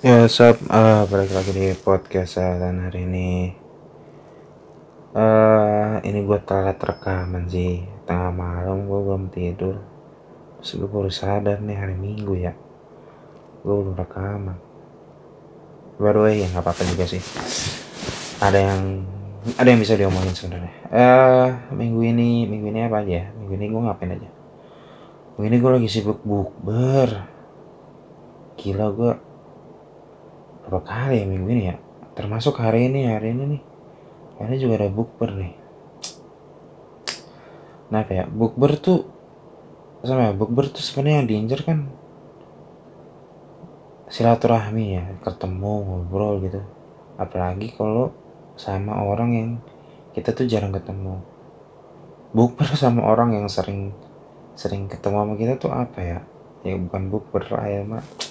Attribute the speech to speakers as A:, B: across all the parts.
A: Ya, sob, uh, balik lagi di podcast saya dan hari ini. Uh, ini gue telat rekaman sih. Tengah malam gue belum tidur. Terus gue baru sadar nih hari minggu ya. Gue belum rekaman. Baru ya nggak apa-apa juga sih. Ada yang ada yang bisa diomongin sebenarnya. Uh, minggu ini minggu ini apa aja ya? Minggu ini gue ngapain aja? Minggu ini gue lagi sibuk bukber gila gue berapa kali ya minggu ini ya? Termasuk hari ini hari ini nih. Hari ini juga ada bukber nih. Nah kayak bukber tuh sama ya bukber tuh sebenarnya yang diincar kan silaturahmi ya ketemu ngobrol gitu. Apalagi kalau sama orang yang kita tuh jarang ketemu. Bukber sama orang yang sering sering ketemu sama kita tuh apa ya? Ya bukan bukber ya mak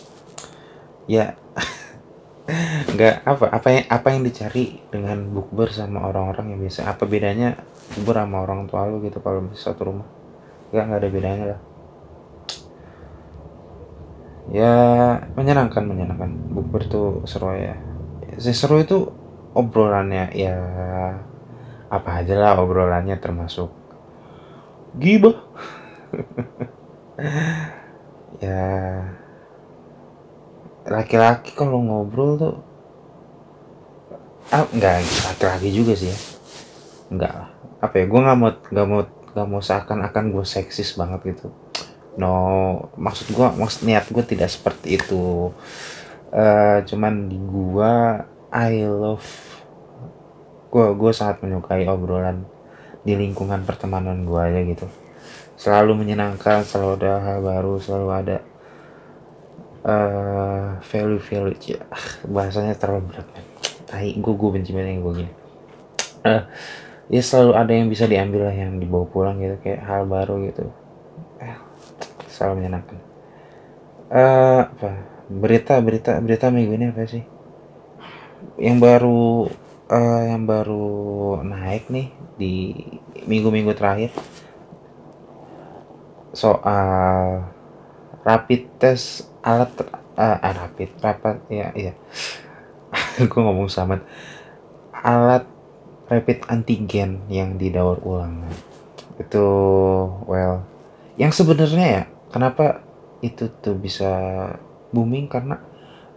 A: ya. Nggak apa apa yang apa yang dicari dengan bukber sama orang-orang yang biasa. Apa bedanya bukber sama orang tua lu gitu kalau di satu rumah? Nggak nggak ada bedanya lah. Ya menyenangkan menyenangkan. Bukber tuh seru ya. Si seru itu obrolannya ya apa aja lah obrolannya termasuk gibah. Ya laki-laki kalau ngobrol tuh ah enggak laki-laki juga sih ya. Enggak lah. Apa ya gue nggak mau nggak mau nggak mau seakan-akan gue seksis banget gitu. No maksud gue maksud niat gue tidak seperti itu. Uh, cuman di gue I love gue gue sangat menyukai obrolan di lingkungan pertemanan gue aja gitu. Selalu menyenangkan selalu ada hal baru selalu ada uh, value value ya bahasanya terlalu berat kan tai gue gue benci banget yang gue gini. Uh, ya selalu ada yang bisa diambil lah yang dibawa pulang gitu kayak hal baru gitu. Eh, selalu menyenangkan. Uh, apa? Berita berita berita minggu ini apa sih? Yang baru uh, yang baru naik nih di minggu-minggu terakhir soal rapid test alat uh, rapid rapat ya iya. Gue ngomong sama alat rapid antigen yang didaur ulang. Itu well yang sebenarnya ya kenapa itu tuh bisa booming? Karena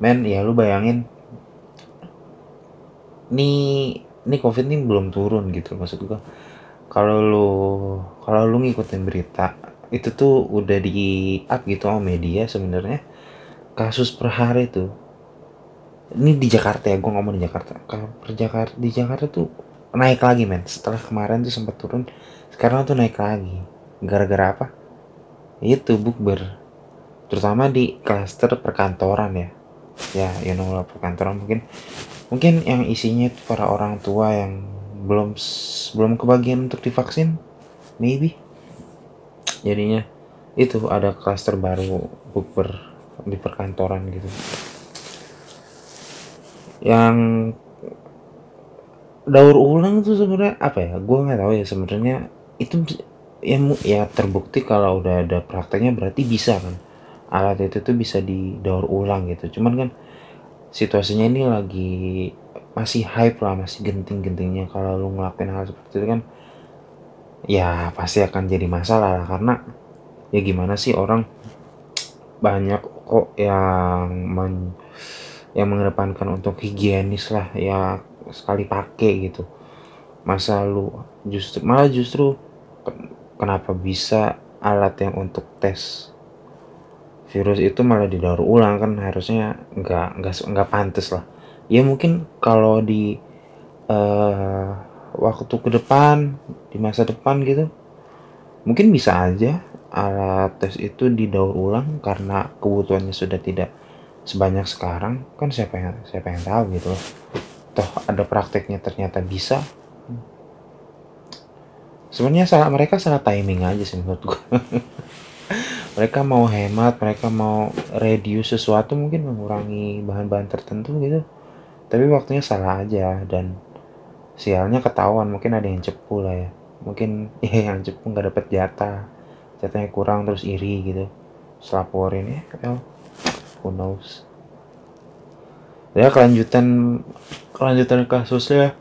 A: men ya lu bayangin nih nih covid ini belum turun gitu maksud gue kalau lu kalau lu ngikutin berita itu tuh udah di up gitu sama media sebenarnya kasus per hari tuh ini di Jakarta ya gue ngomong di Jakarta. Kalau per Jakarta di Jakarta tuh naik lagi men. Setelah kemarin tuh sempat turun sekarang tuh naik lagi. Gara-gara apa? Itu bukber. Terutama di klaster perkantoran ya. Ya you know lah perkantoran mungkin. Mungkin yang isinya itu para orang tua yang belum belum kebagian untuk divaksin maybe. Jadinya itu ada klaster baru bukber di perkantoran gitu. Yang daur ulang tuh sebenarnya apa ya? Gue nggak tahu ya sebenarnya itu yang ya terbukti kalau udah ada prakteknya berarti bisa kan. Alat itu tuh bisa didaur ulang gitu. Cuman kan situasinya ini lagi masih hype lah masih genting-gentingnya kalau lu ngelakuin hal seperti itu kan ya pasti akan jadi masalah lah. Karena ya gimana sih orang banyak kok yang men, yang mengedepankan untuk higienis lah ya sekali pakai gitu. Masa lu justru malah justru kenapa bisa alat yang untuk tes virus itu malah didaur ulang kan? Harusnya nggak nggak nggak pantas lah. Ya mungkin kalau di uh, waktu ke depan di masa depan gitu mungkin bisa aja alat tes itu didaur ulang karena kebutuhannya sudah tidak sebanyak sekarang kan siapa yang siapa yang tahu gitu loh. Toh ada prakteknya ternyata bisa. Sebenarnya salah mereka salah timing aja sih menurut gue mereka mau hemat mereka mau reduce sesuatu mungkin mengurangi bahan-bahan tertentu gitu. Tapi waktunya salah aja dan sialnya ketahuan mungkin ada yang cepu lah ya. Mungkin ya yang cepu nggak dapet jatah jatahnya kurang terus iri gitu. Selaporin ya well, who knows? Ya kelanjutan kelanjutan kasusnya.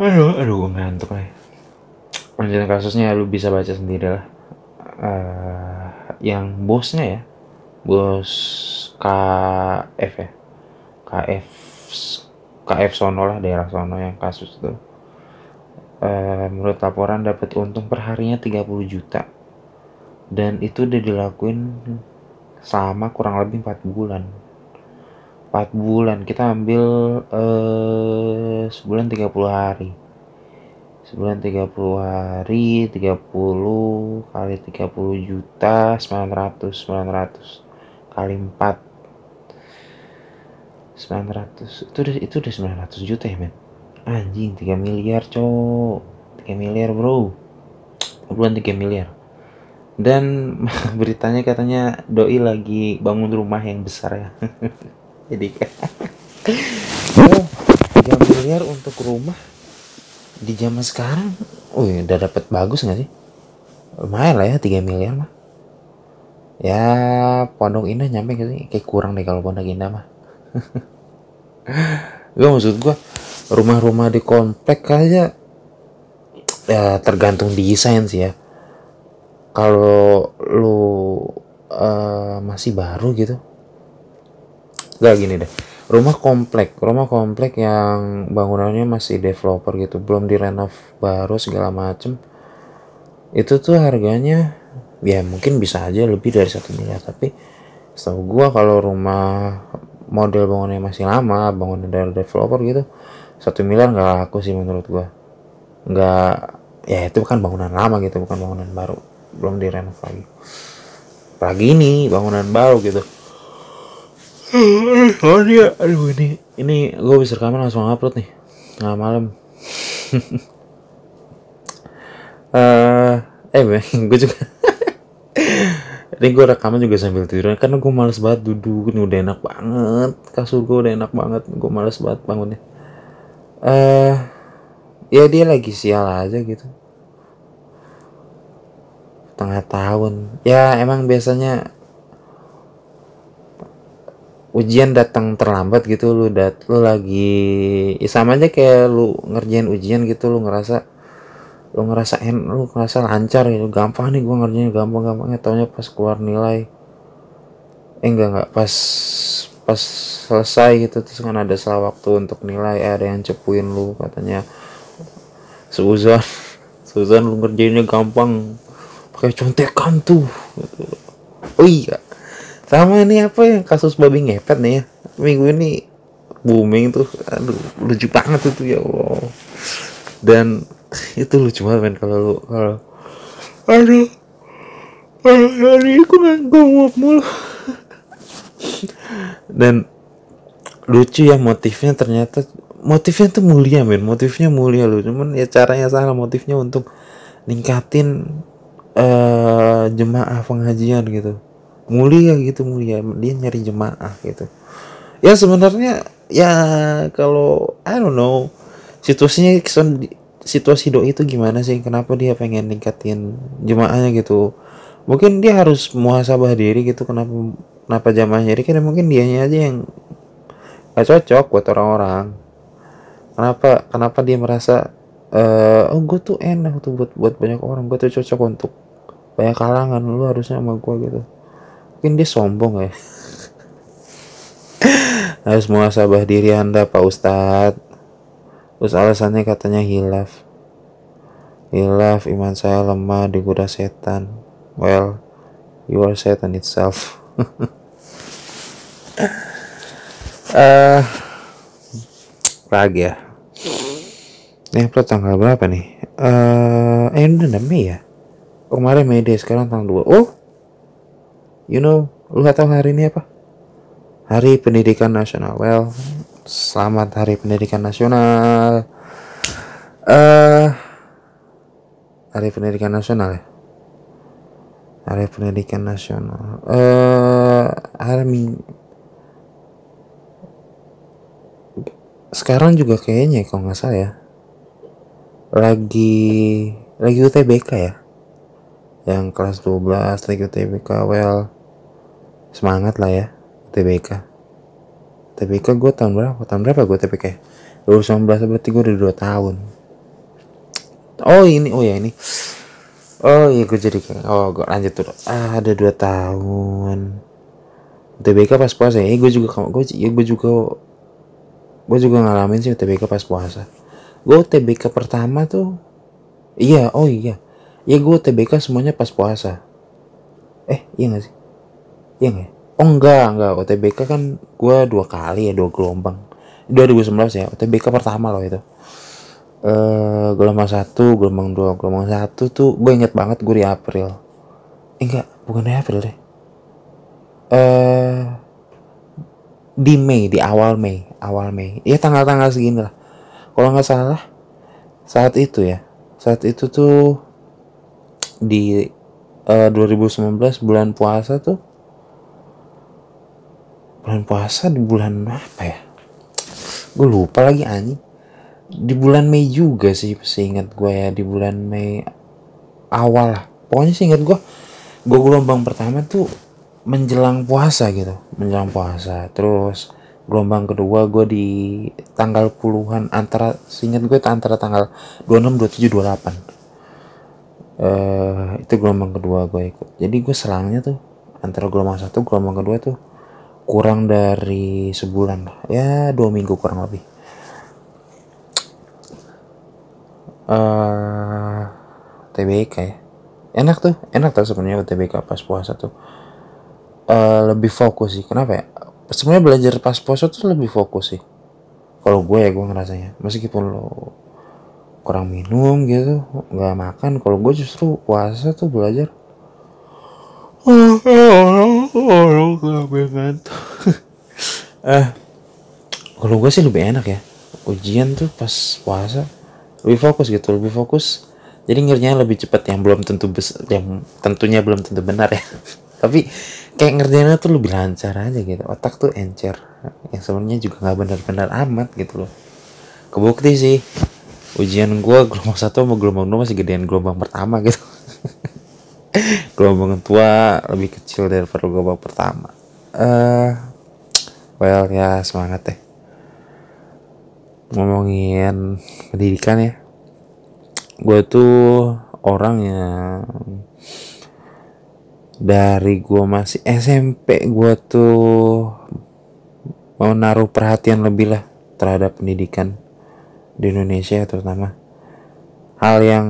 A: Aduh aduh ngantuk nih. Kelanjutan kasusnya lu bisa baca sendiri lah. Uh, yang bosnya ya. Bos KF ya. KF KF Sono lah daerah Sono yang kasus itu. Uh, menurut laporan dapat untung perharinya 30 juta dan itu udah dilakuin selama kurang lebih 4 bulan. 4 bulan. Kita ambil eh, sebulan 30 hari. Sebulan 30 hari 30 kali 30 juta 900 900 kali 4 900 itu udah itu udah 900 juta ya men? Anjing 3 miliar cowok 3 miliar bro. Bulan 3 miliar dan beritanya katanya doi lagi bangun rumah yang besar ya. Jadi oh 3 miliar untuk rumah di zaman sekarang? Oh udah dapat bagus nggak sih? Lumayan lah ya 3 miliar mah. Ya pondok indah nyampe sih? Kayak kurang deh kalau pondok indah mah. Gak maksud gua rumah-rumah di komplek aja ya tergantung desain sih ya kalau lu uh, masih baru gitu gak gini deh. Rumah komplek rumah komplek yang bangunannya masih developer gitu belum direnov baru segala macem. Itu tuh harganya ya mungkin bisa aja lebih dari satu miliar tapi setahu gua kalau rumah model bangunannya masih lama bangunan dari developer gitu satu miliar nggak laku sih menurut gua. Nggak ya itu kan bangunan lama gitu bukan bangunan baru belum direnov lagi lagi ini bangunan baru gitu. Oh dia aduh ini ini gue bisa rekaman langsung upload nih tengah malam. Uh, eh gue juga ini gue rekaman juga sambil tidur karena gue males banget duduk ini udah enak banget. Kasur gue udah enak banget gue males banget bangunnya. Eh uh, ya dia lagi sial aja gitu tengah tahun. Ya emang biasanya ujian datang terlambat gitu lu dat lu lagi ya sama aja kayak lu ngerjain ujian gitu lu ngerasa lu ngerasa en lu ngerasa lancar gitu. Gampang nih gua ngerjain gampang gampangnya taunya pas keluar nilai. Eh enggak enggak. Pas pas selesai gitu terus kan ada salah waktu untuk nilai eh, ada yang cepuin lu katanya. Seuzon seuzon lu ngerjainnya gampang pakai contekan tuh. Oh iya. Sama ini apa yang kasus babi ngepet nih ya. Minggu ini booming tuh. Aduh lucu banget itu ya Allah. Dan itu lucu banget men kalau lu kalau aduh hari aku nggak mulu. Dan lucu ya motifnya ternyata. Motifnya tuh mulia men. Motifnya mulia lu cuman ya caranya salah motifnya untuk ningkatin uh, jemaah pengajian gitu. Mulia gitu mulia. Dia nyari jemaah gitu. Ya sebenarnya ya kalau I don't know situasinya situasi doi itu gimana sih? Kenapa dia pengen ningkatin jemaahnya gitu? Mungkin dia harus muhasabah diri gitu kenapa kenapa jamaahnya ini kan mungkin dianya aja yang gak cocok buat orang-orang. Kenapa kenapa dia merasa uh, oh gue tuh enak tuh buat buat banyak orang. Gue tuh cocok untuk banyak kalangan. Lu harusnya sama gue gitu. Mungkin dia sombong ya. Harus muasabah diri anda pak ustadz. Terus alasannya katanya hilaf. Hilaf iman saya lemah digoda setan. Well you are setan itself. Uh, lagi ya ini upload tanggal berapa nih? Uh, eh udah Mei ya? Oh, kemarin Mei deh sekarang tanggal 2 oh you know lu gak tahu hari ini apa? Hari pendidikan nasional. Well selamat hari pendidikan nasional. Eh uh, hari pendidikan nasional ya? Hari pendidikan nasional. Eh uh, hari ming sekarang juga kayaknya kalau nggak salah ya lagi lagi UTBK ya? Yang kelas 12 lagi UTBK well semangat lah ya TBK UTBK gue tahun berapa? Tahun berapa gue UTBK 2019 berarti gue udah 2 tahun. Oh ini oh ya ini. Oh iya gue jadi oh gue lanjut tuh ah, ada 2 tahun. UTBK pas puasa ya? Gue juga gue ya gue juga gue juga ngalamin sih UTBK pas puasa gue UTBK pertama tuh iya oh iya. Ya gue UTBK semuanya pas puasa. Eh iya gak sih? Iya gak ya? oh enggak enggak UTBK kan gue dua kali ya dua gelombang. 2019 ya UTBK pertama loh itu. Uh, gelombang satu gelombang dua gelombang satu tuh gue inget banget gue di April. Eh, enggak bukan di April deh. Uh, di Mei di awal Mei awal Mei. Ya tanggal-tanggal segini lah kalau nggak salah saat itu ya. Saat itu tuh di uh, 2019 bulan puasa tuh. Bulan puasa di bulan apa ya? Gue lupa lagi anjing. Di bulan Mei juga sih seingat gue ya di bulan Mei awal lah. Pokoknya seingat gue gue gelombang pertama tuh menjelang puasa gitu menjelang puasa. Terus gelombang kedua gue di tanggal puluhan antara seingat gue antara tanggal 26 27 28 uh, itu gelombang kedua gue ikut. Jadi gue selangnya tuh antara gelombang satu gelombang kedua tuh kurang dari sebulan. Ya dua minggu kurang lebih. Uh, eh, TBK ya. Enak tuh enak tuh sebenarnya UTBK pas puasa tuh. Uh, lebih fokus sih. Kenapa ya sebenarnya belajar pas puasa tuh lebih fokus sih. Kalau gue ya gue ngerasanya. Meskipun lo kurang minum gitu nggak makan kalau gue justru puasa tuh belajar. Eh kalau gue sih lebih enak ya. Ujian tuh pas puasa lebih fokus gitu lebih fokus. Jadi ngerjainnya lebih cepat yang belum tentu bes yang tentunya belum tentu benar ya tapi kayak ngerjainnya tuh lebih lancar aja gitu. Otak tuh encer. Yang sebenarnya juga nggak benar-benar amat gitu loh. Kebukti sih. Ujian gue gelombang satu sama gelombang dua masih gedean gelombang pertama gitu. Gelombang tua lebih kecil daripada gelombang pertama. Eh uh, well ya semangat deh. Ngomongin pendidikan ya. Gue tuh orang yang dari gue masih SMP gue tuh mau naruh perhatian lebih lah terhadap pendidikan di Indonesia terutama. Hal yang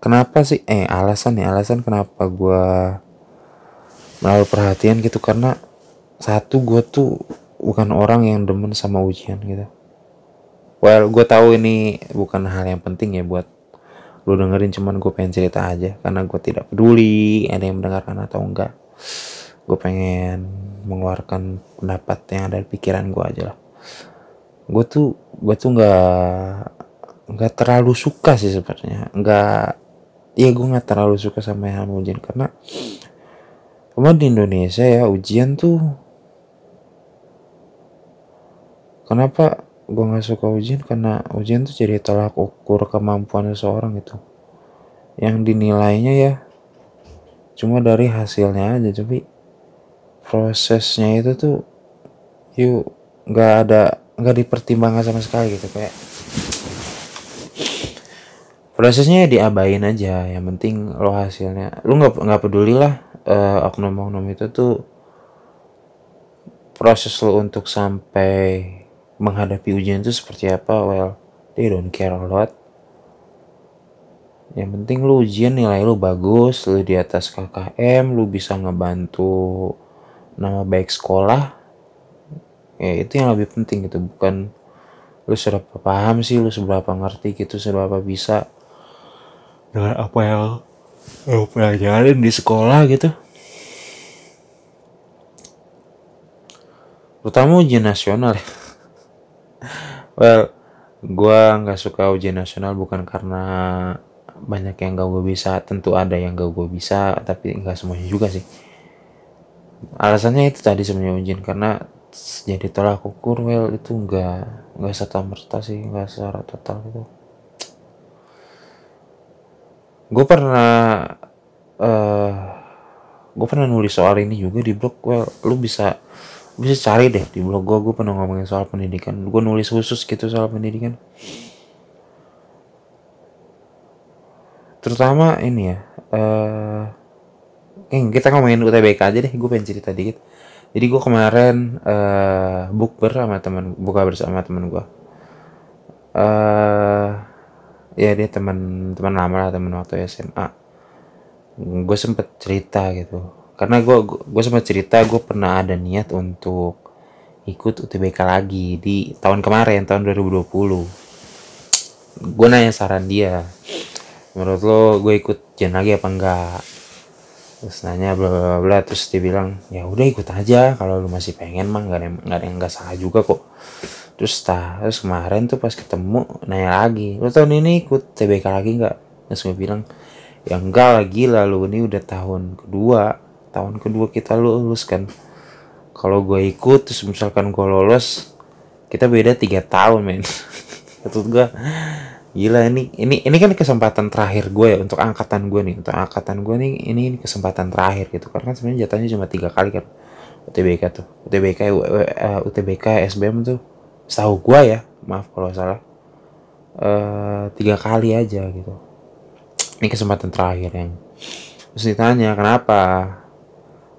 A: kenapa sih? Eh alasan nih alasan kenapa gue menaruh perhatian gitu karena satu gue tuh bukan orang yang demen sama ujian gitu. Well gue tahu ini bukan hal yang penting ya buat lu dengerin cuman gue pengen cerita aja karena gue tidak peduli ada yang mendengarkan atau enggak. Gue pengen mengeluarkan pendapat yang ada di pikiran gue aja lah. Gue tuh gue tuh nggak nggak terlalu suka sih sebenarnya. Nggak Iya gue nggak terlalu suka sama yang ujian karena Cuma di Indonesia ya ujian tuh Kenapa gue nggak suka ujian karena ujian tuh jadi tolak ukur kemampuan seseorang itu yang dinilainya ya cuma dari hasilnya aja tapi prosesnya itu tuh yuk nggak ada nggak dipertimbangkan sama sekali gitu kayak prosesnya diabain aja yang penting lo hasilnya lo nggak nggak peduli lah uh, oknum-oknum itu tuh proses lo untuk sampai menghadapi ujian itu seperti apa? Well they don't care a lot. Yang penting lu ujian nilai lu bagus lu di atas KKM lu bisa ngebantu nama baik sekolah. Ya itu yang lebih penting gitu. Bukan lu seberapa paham sih lu seberapa ngerti gitu seberapa bisa dengan apa yang lo pelajarin di sekolah gitu. Terutama ujian nasional ya well gue nggak suka ujian nasional bukan karena banyak yang gak gue bisa tentu ada yang gak gue bisa tapi nggak semuanya juga sih. Alasannya itu tadi sebenarnya ujian karena jadi tolak ukur well itu nggak nggak serta merta sih nggak secara total gitu. Gue pernah uh, gue pernah nulis soal ini juga di blog well lu bisa bisa cari deh di blog gue gue pernah ngomongin soal pendidikan. Gue nulis khusus gitu soal pendidikan. Terutama ini ya uh, eh kita ngomongin UTBK aja deh gue pengen cerita dikit. Jadi gue kemarin uh, bukber sama teman buka bersama teman gue uh, ya dia teman teman lama lah teman waktu SMA gue sempet cerita gitu karena gue gue sempat cerita gue pernah ada niat untuk ikut UTBK lagi di tahun kemarin tahun 2020 gue nanya saran dia menurut lo gue ikut jen lagi apa enggak? Terus nanya bla bla bla terus dia bilang ya udah ikut aja kalau lu masih pengen mah nggak ada nggak ada yang salah juga kok. Terus tah terus kemarin tuh pas ketemu nanya lagi lo tahun ini ikut TBK lagi nggak? Terus gue bilang ya enggak lagi lalu ini udah tahun kedua tahun kedua kita lulus kan. Kalau gue ikut terus misalkan gue lolos kita beda tiga tahun men. Maksud gue gila ini ini ini kan kesempatan terakhir gue ya untuk angkatan gue nih untuk angkatan gue nih ini, ini kesempatan terakhir gitu. Karena sebenarnya jatuhnya cuma tiga kali kan UTBK tuh. UTBK uh, UTBK SBM tuh setahu gue ya maaf kalau salah uh, tiga kali aja gitu. Ini kesempatan terakhir yang terus ditanya kenapa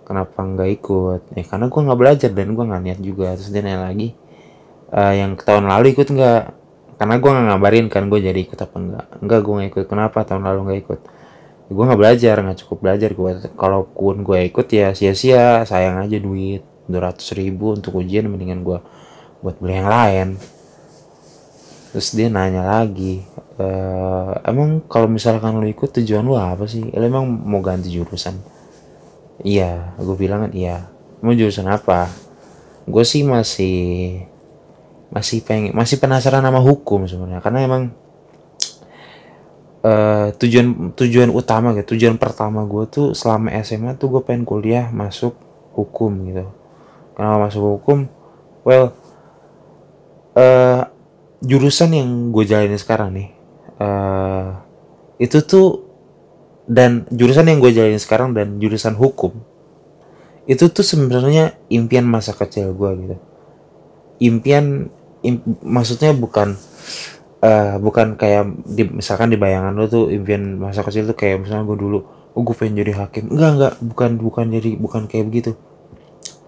A: kenapa nggak ikut? Ya karena gue nggak belajar dan gue nggak niat juga. Terus dia nanya lagi uh, yang tahun lalu ikut nggak? Karena gue nggak ngabarin kan gue jadi ikut apa enggak enggak gue nggak ikut. Kenapa tahun lalu nggak ikut? Ya, gue nggak belajar nggak cukup belajar gue kalaupun gue ikut ya sia-sia sayang aja duit. 200 ribu untuk ujian mendingan gue buat beli yang lain. Terus dia nanya lagi e, emang kalau misalkan lo ikut tujuan lo apa sih? Lo emang mau ganti jurusan iya gue bilang kan iya. Mau jurusan apa? Gue sih masih masih pengen masih penasaran sama hukum sebenarnya. Karena emang uh, tujuan tujuan utama gitu tujuan pertama gue tuh selama SMA tuh gue pengen kuliah masuk hukum gitu. Kenapa masuk hukum? Well uh, jurusan yang gue jalani sekarang nih uh, itu tuh dan jurusan yang gue jalani sekarang dan jurusan hukum itu tuh sebenarnya impian masa kecil gue gitu. Impian imp, maksudnya bukan uh, bukan kayak di, misalkan di bayangan lo tuh impian masa kecil tuh kayak misalnya gue dulu oh gue pengen jadi hakim. Enggak enggak bukan bukan jadi bukan kayak begitu.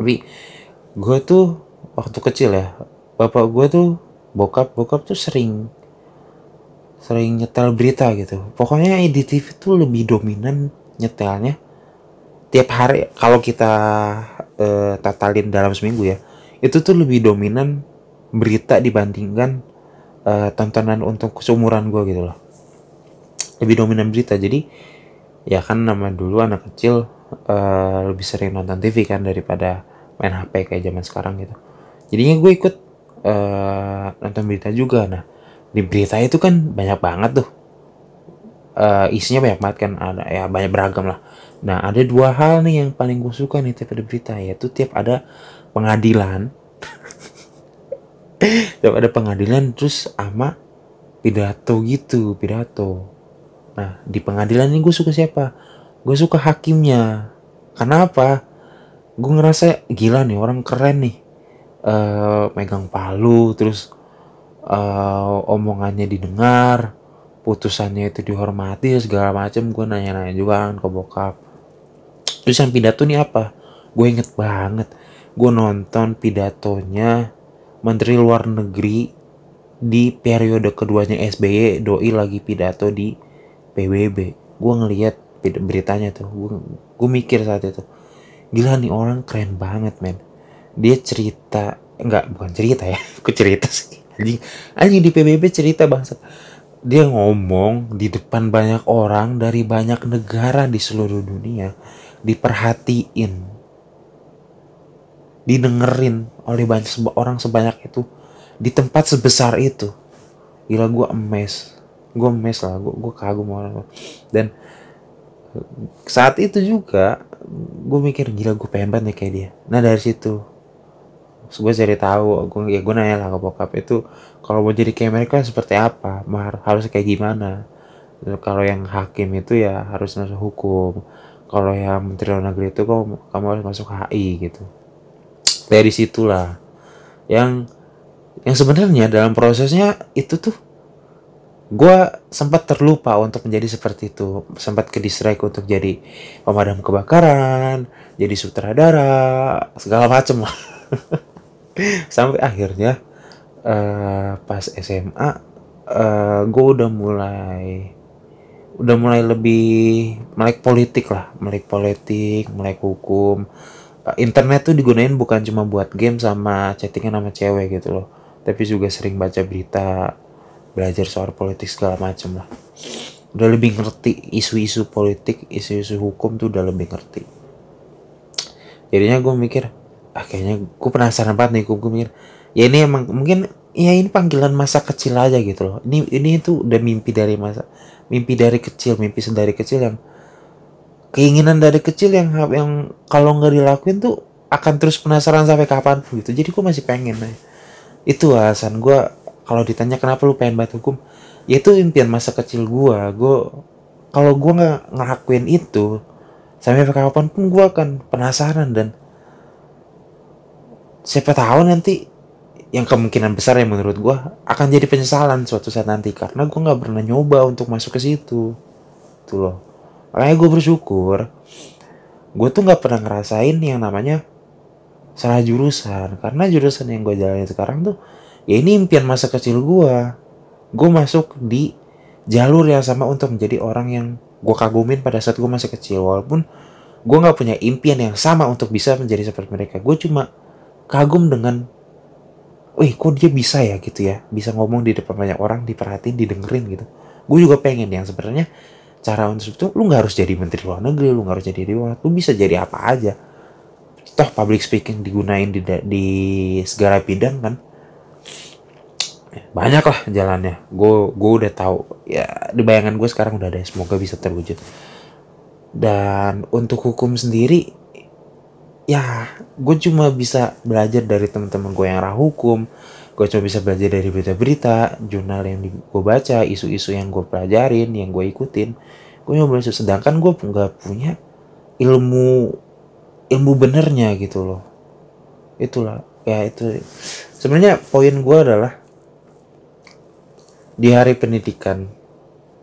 A: Tapi gue tuh waktu kecil ya bapak gue tuh bokap bokap tuh sering sering nyetel berita gitu. Pokoknya di TV tuh lebih dominan nyetelnya. Tiap hari kalau kita uh, tatalin dalam seminggu ya itu tuh lebih dominan berita dibandingkan uh, tontonan untuk seumuran gue gitu loh. Lebih dominan berita. Jadi ya kan nama dulu anak kecil uh, lebih sering nonton TV kan daripada main HP kayak zaman sekarang gitu. Jadinya gue ikut uh, nonton berita juga. Nah di berita itu kan banyak banget tuh. Uh, isinya banyak banget kan. Ada ya banyak beragam lah. Nah ada dua hal nih yang paling gue suka nih tiap ada berita yaitu tiap ada pengadilan. Tiap ada pengadilan terus ama pidato gitu pidato. Nah di pengadilan ini gue suka siapa? Gue suka hakimnya. Kenapa gue ngerasa gila nih orang keren nih. Uh, megang palu terus uh, omongannya didengar putusannya itu dihormati segala macem gue nanya-nanya juga kan ke bokap. Terus yang pidato nih apa? Gue inget banget gue nonton pidatonya menteri luar negeri di periode keduanya SBY doi lagi pidato di PBB gue ngeliat beritanya tuh gue, gue mikir saat itu gila nih orang keren banget men. Dia cerita enggak bukan cerita ya aku cerita sih anjing. Anjing di PBB cerita bangsat. Dia ngomong di depan banyak orang dari banyak negara di seluruh dunia diperhatiin didengerin oleh banyak orang sebanyak itu. Di tempat sebesar itu gila gue emes gue emes lah gue gue kagum orang dan saat itu juga gue mikir gila gue pengen banget nih kayak dia. Nah dari situ gue cari tahu gue ya gue nanya lah ke bokap itu kalau mau jadi kayak mereka seperti apa? Harus kayak gimana? Kalau yang hakim itu ya harus masuk hukum. Kalau yang menteri luar negeri itu kok kamu harus masuk HI gitu. Dari situlah. Yang yang sebenarnya dalam prosesnya itu tuh gue sempat terlupa untuk menjadi seperti itu. Sempat ke distract untuk jadi pemadam kebakaran jadi sutradara segala macem lah sampai akhirnya uh, pas SMA uh, eh, gue udah mulai udah mulai lebih melek politik lah melek politik melek hukum. Uh, internet tuh digunain bukan cuma buat game sama chattingan sama cewek gitu loh tapi juga sering baca berita belajar soal politik segala macem lah. Udah lebih ngerti isu-isu politik isu-isu hukum tuh udah lebih ngerti. Jadinya gue mikir ah kayaknya gue penasaran banget nih gue mikir ya ini emang mungkin ya ini panggilan masa kecil aja gitu loh. Ini ini tuh udah mimpi dari masa mimpi dari kecil mimpi sedari kecil yang keinginan dari kecil yang yang kalau nggak dilakuin tuh akan terus penasaran sampai kapan gitu. Jadi gue masih pengen nih itu alasan gue kalau ditanya kenapa lu pengen banget hukum ya itu impian masa kecil gua. Gua kalau gua nggak ngelakuin itu sampai kapan pun gua akan penasaran dan siapa tahu nanti yang kemungkinan besar ya menurut gua akan jadi penyesalan suatu saat nanti. Karena gua nggak pernah nyoba untuk masuk ke situ. Tuh loh. Makanya gue bersyukur gue tuh nggak pernah ngerasain yang namanya salah jurusan. Karena jurusan yang gue jalanin sekarang tuh ya ini impian masa kecil gue gue masuk di jalur yang sama untuk menjadi orang yang gue kagumin pada saat gue masih kecil. Walaupun gue nggak punya impian yang sama untuk bisa menjadi seperti mereka. Gue cuma kagum dengan wih kok dia bisa ya? gitu ya. Bisa ngomong di depan banyak orang diperhatiin didengerin gitu. Gue juga pengen yang sebenarnya cara untuk itu lu nggak harus jadi menteri luar negeri lu nggak harus jadi dewa lu bisa jadi apa aja. Toh public speaking digunain di, di segala bidang kan. Banyak lah jalannya. Gue gue udah tahu. Ya di bayangan gue sekarang udah ada semoga bisa terwujud. Dan untuk hukum sendiri ya gue cuma bisa belajar dari teman-teman gue yang rah hukum. Gue cuma bisa belajar dari berita-berita jurnal yang gue baca isu-isu yang gue pelajarin yang gue ikutin. Gue cuma belajar sedangkan gue nggak punya ilmu ilmu benernya gitu loh. Itulah ya itu. Sebenarnya poin gue adalah di hari pendidikan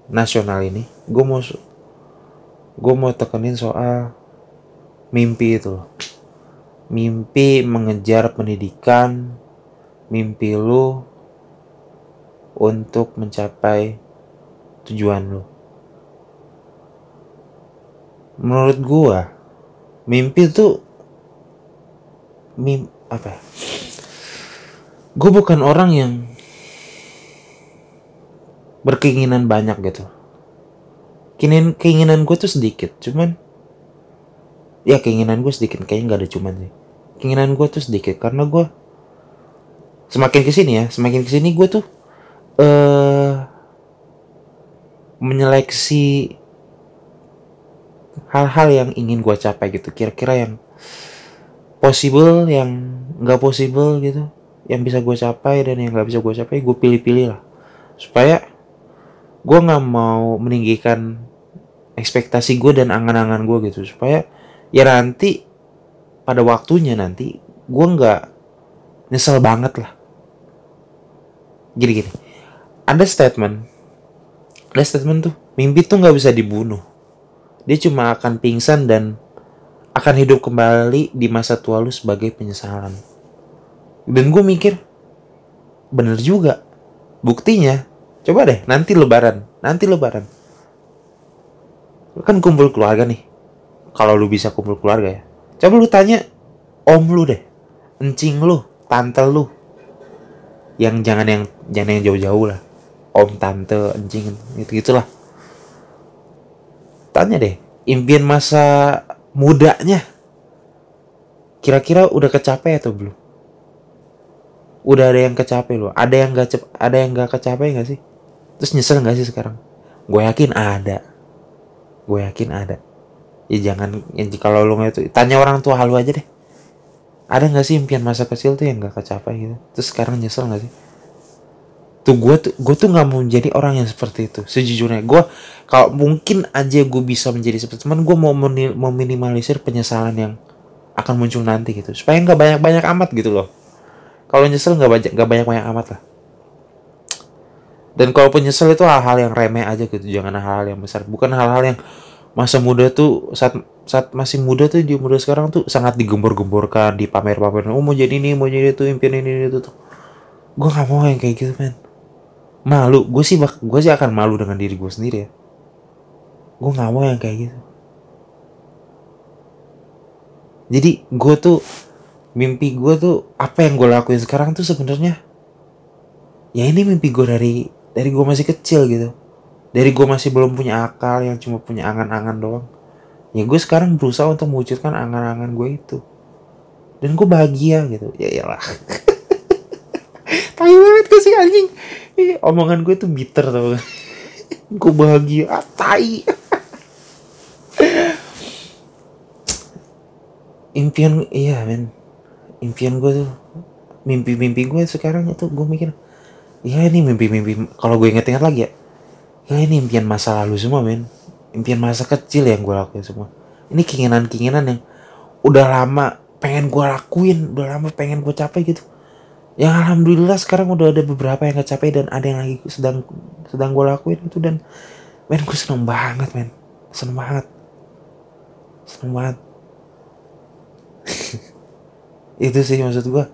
A: nasional ini gue mau gue mau tekenin soal mimpi itu mimpi mengejar pendidikan. Mimpi lu untuk mencapai tujuan lu. Menurut gue mimpi itu mim apa? Gue bukan orang yang berkeinginan banyak gitu. Keinginan keinginan gue tuh sedikit cuman ya keinginan gue sedikit. Kayaknya nggak ada cuman sih. Keinginan gue tuh sedikit. Karena gue semakin ke sini ya semakin ke sini gue tuh eh uh, menyeleksi hal-hal yang ingin gue capai gitu. Kira-kira yang possible yang nggak possible gitu yang bisa gue capai dan yang nggak bisa gue capai gue pilih-pilih lah. Supaya gue nggak mau meninggikan ekspektasi gue dan angan-angan gue gitu. Supaya ya nanti pada waktunya nanti gue nggak nyesel banget lah gini gini ada statement ada statement tuh mimpi tuh nggak bisa dibunuh dia cuma akan pingsan dan akan hidup kembali di masa tua lu sebagai penyesalan dan gue mikir bener juga buktinya Coba deh, nanti lebaran. Nanti lebaran. Kan kumpul keluarga nih. Kalau lu bisa kumpul keluarga ya. Coba lu tanya om lu deh. Encing lu, tante lu. Yang jangan yang jangan yang jauh-jauh lah. Om, tante, encing, gitu-gitulah. Tanya deh, impian masa mudanya kira-kira udah kecapai atau belum? Udah ada yang kecapai loh. Ada yang gak cep, ada yang gak kecapai gak sih? Terus nyesel gak sih sekarang? Gue yakin ada. Gue yakin ada. Ya jangan, ya, kalau lu itu tanya orang tua halu aja deh. Ada gak sih impian masa kecil tuh yang gak kecapai gitu? Terus sekarang nyesel gak sih? Tuh gue tuh gue tuh nggak mau menjadi orang yang seperti itu. Sejujurnya gue kalau mungkin aja gue bisa menjadi seperti teman gue mau mau minimalisir penyesalan yang akan muncul nanti gitu supaya nggak banyak banyak amat gitu loh kalau nyesel nggak banyak nggak banyak banyak amat lah dan kalaupun nyesel itu hal-hal yang remeh aja gitu jangan hal-hal yang besar bukan hal-hal yang masa muda tuh saat saat masih muda tuh di muda sekarang tuh sangat digembor-gemborkan dipamer-pamer. Oh mau jadi ini mau jadi itu impian ini itu tuh gue nggak mau yang kayak gitu men. Malu. Gue sih bak gue sih akan malu dengan diri gue sendiri ya. Gue nggak mau yang kayak gitu. Jadi gue tuh mimpi gue tuh apa yang gue lakuin sekarang tuh sebenarnya ya ini mimpi gue dari dari gue masih kecil gitu dari gue masih belum punya akal yang cuma punya angan-angan doang. Ya gue sekarang berusaha untuk mewujudkan angan-angan gue itu. Dan gue bahagia gitu. Ya iyalah. Tai banget gak sih anjing? Omongan gue tuh bitter tau gue bahagia. Ah, tai. Impian iya men. Impian gue tuh mimpi-mimpi gue sekarang itu gue mikir ya ini mimpi-mimpi kalau gue inget-inget lagi ya ya ini impian masa lalu semua men. Impian masa kecil yang gue lakuin semua. Ini keinginan-keinginan yang udah lama pengen gue lakuin udah lama pengen gue capai gitu. Yang alhamdulillah sekarang udah ada beberapa yang kecapai dan ada yang lagi sedang sedang gue lakuin itu dan men gue seneng banget men. Seneng banget. Seneng banget. Itu sih maksud gue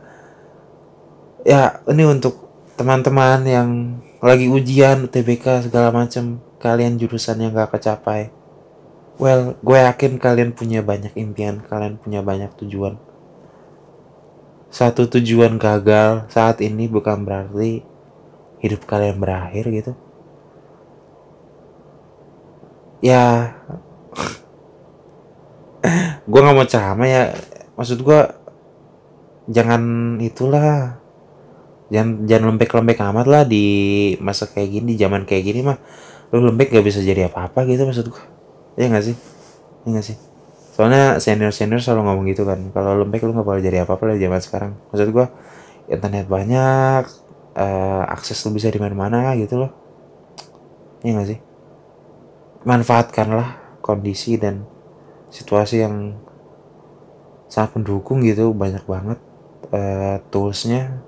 A: ya ini untuk teman-teman yang lagi ujian TBK segala macam kalian jurusan yang gak kecapai. Well gue yakin kalian punya banyak impian kalian punya banyak tujuan. Satu tujuan gagal saat ini bukan berarti hidup kalian berakhir gitu. Ya gue nggak mau ceramah ya. Maksud gue jangan itulah jangan jangan lembek-lembek amat lah di masa kayak gini di zaman kayak gini mah. Lu lembek gak bisa jadi apa-apa gitu maksud gua. Ya gak sih? Ya gak sih? Soalnya senior senior selalu ngomong gitu kan kalau lembek lu nggak boleh jadi apa-apa lah zaman sekarang. Maksud gua internet banyak uh, akses lu bisa di mana-mana gitu loh. Ya gak sih? Manfaatkanlah kondisi dan situasi yang sangat mendukung gitu banyak banget uh, toolsnya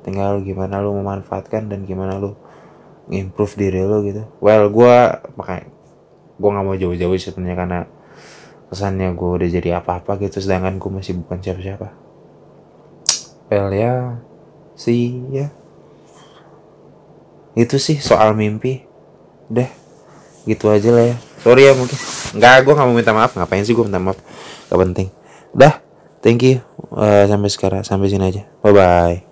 A: tinggal gimana lu memanfaatkan dan gimana lu improve diri lu gitu. Well gue makanya gue nggak mau jauh-jauh sebenarnya karena kesannya gue udah jadi apa-apa gitu sedangkan gue masih bukan siapa-siapa. Well ya sih ya. Itu sih soal mimpi. Deh gitu aja lah ya. Sorry ya mungkin. Nggak gue nggak mau minta maaf. Ngapain sih gue minta maaf? Gak penting. Dah thank you. Uh, sampai sekarang sampai sini aja. Bye bye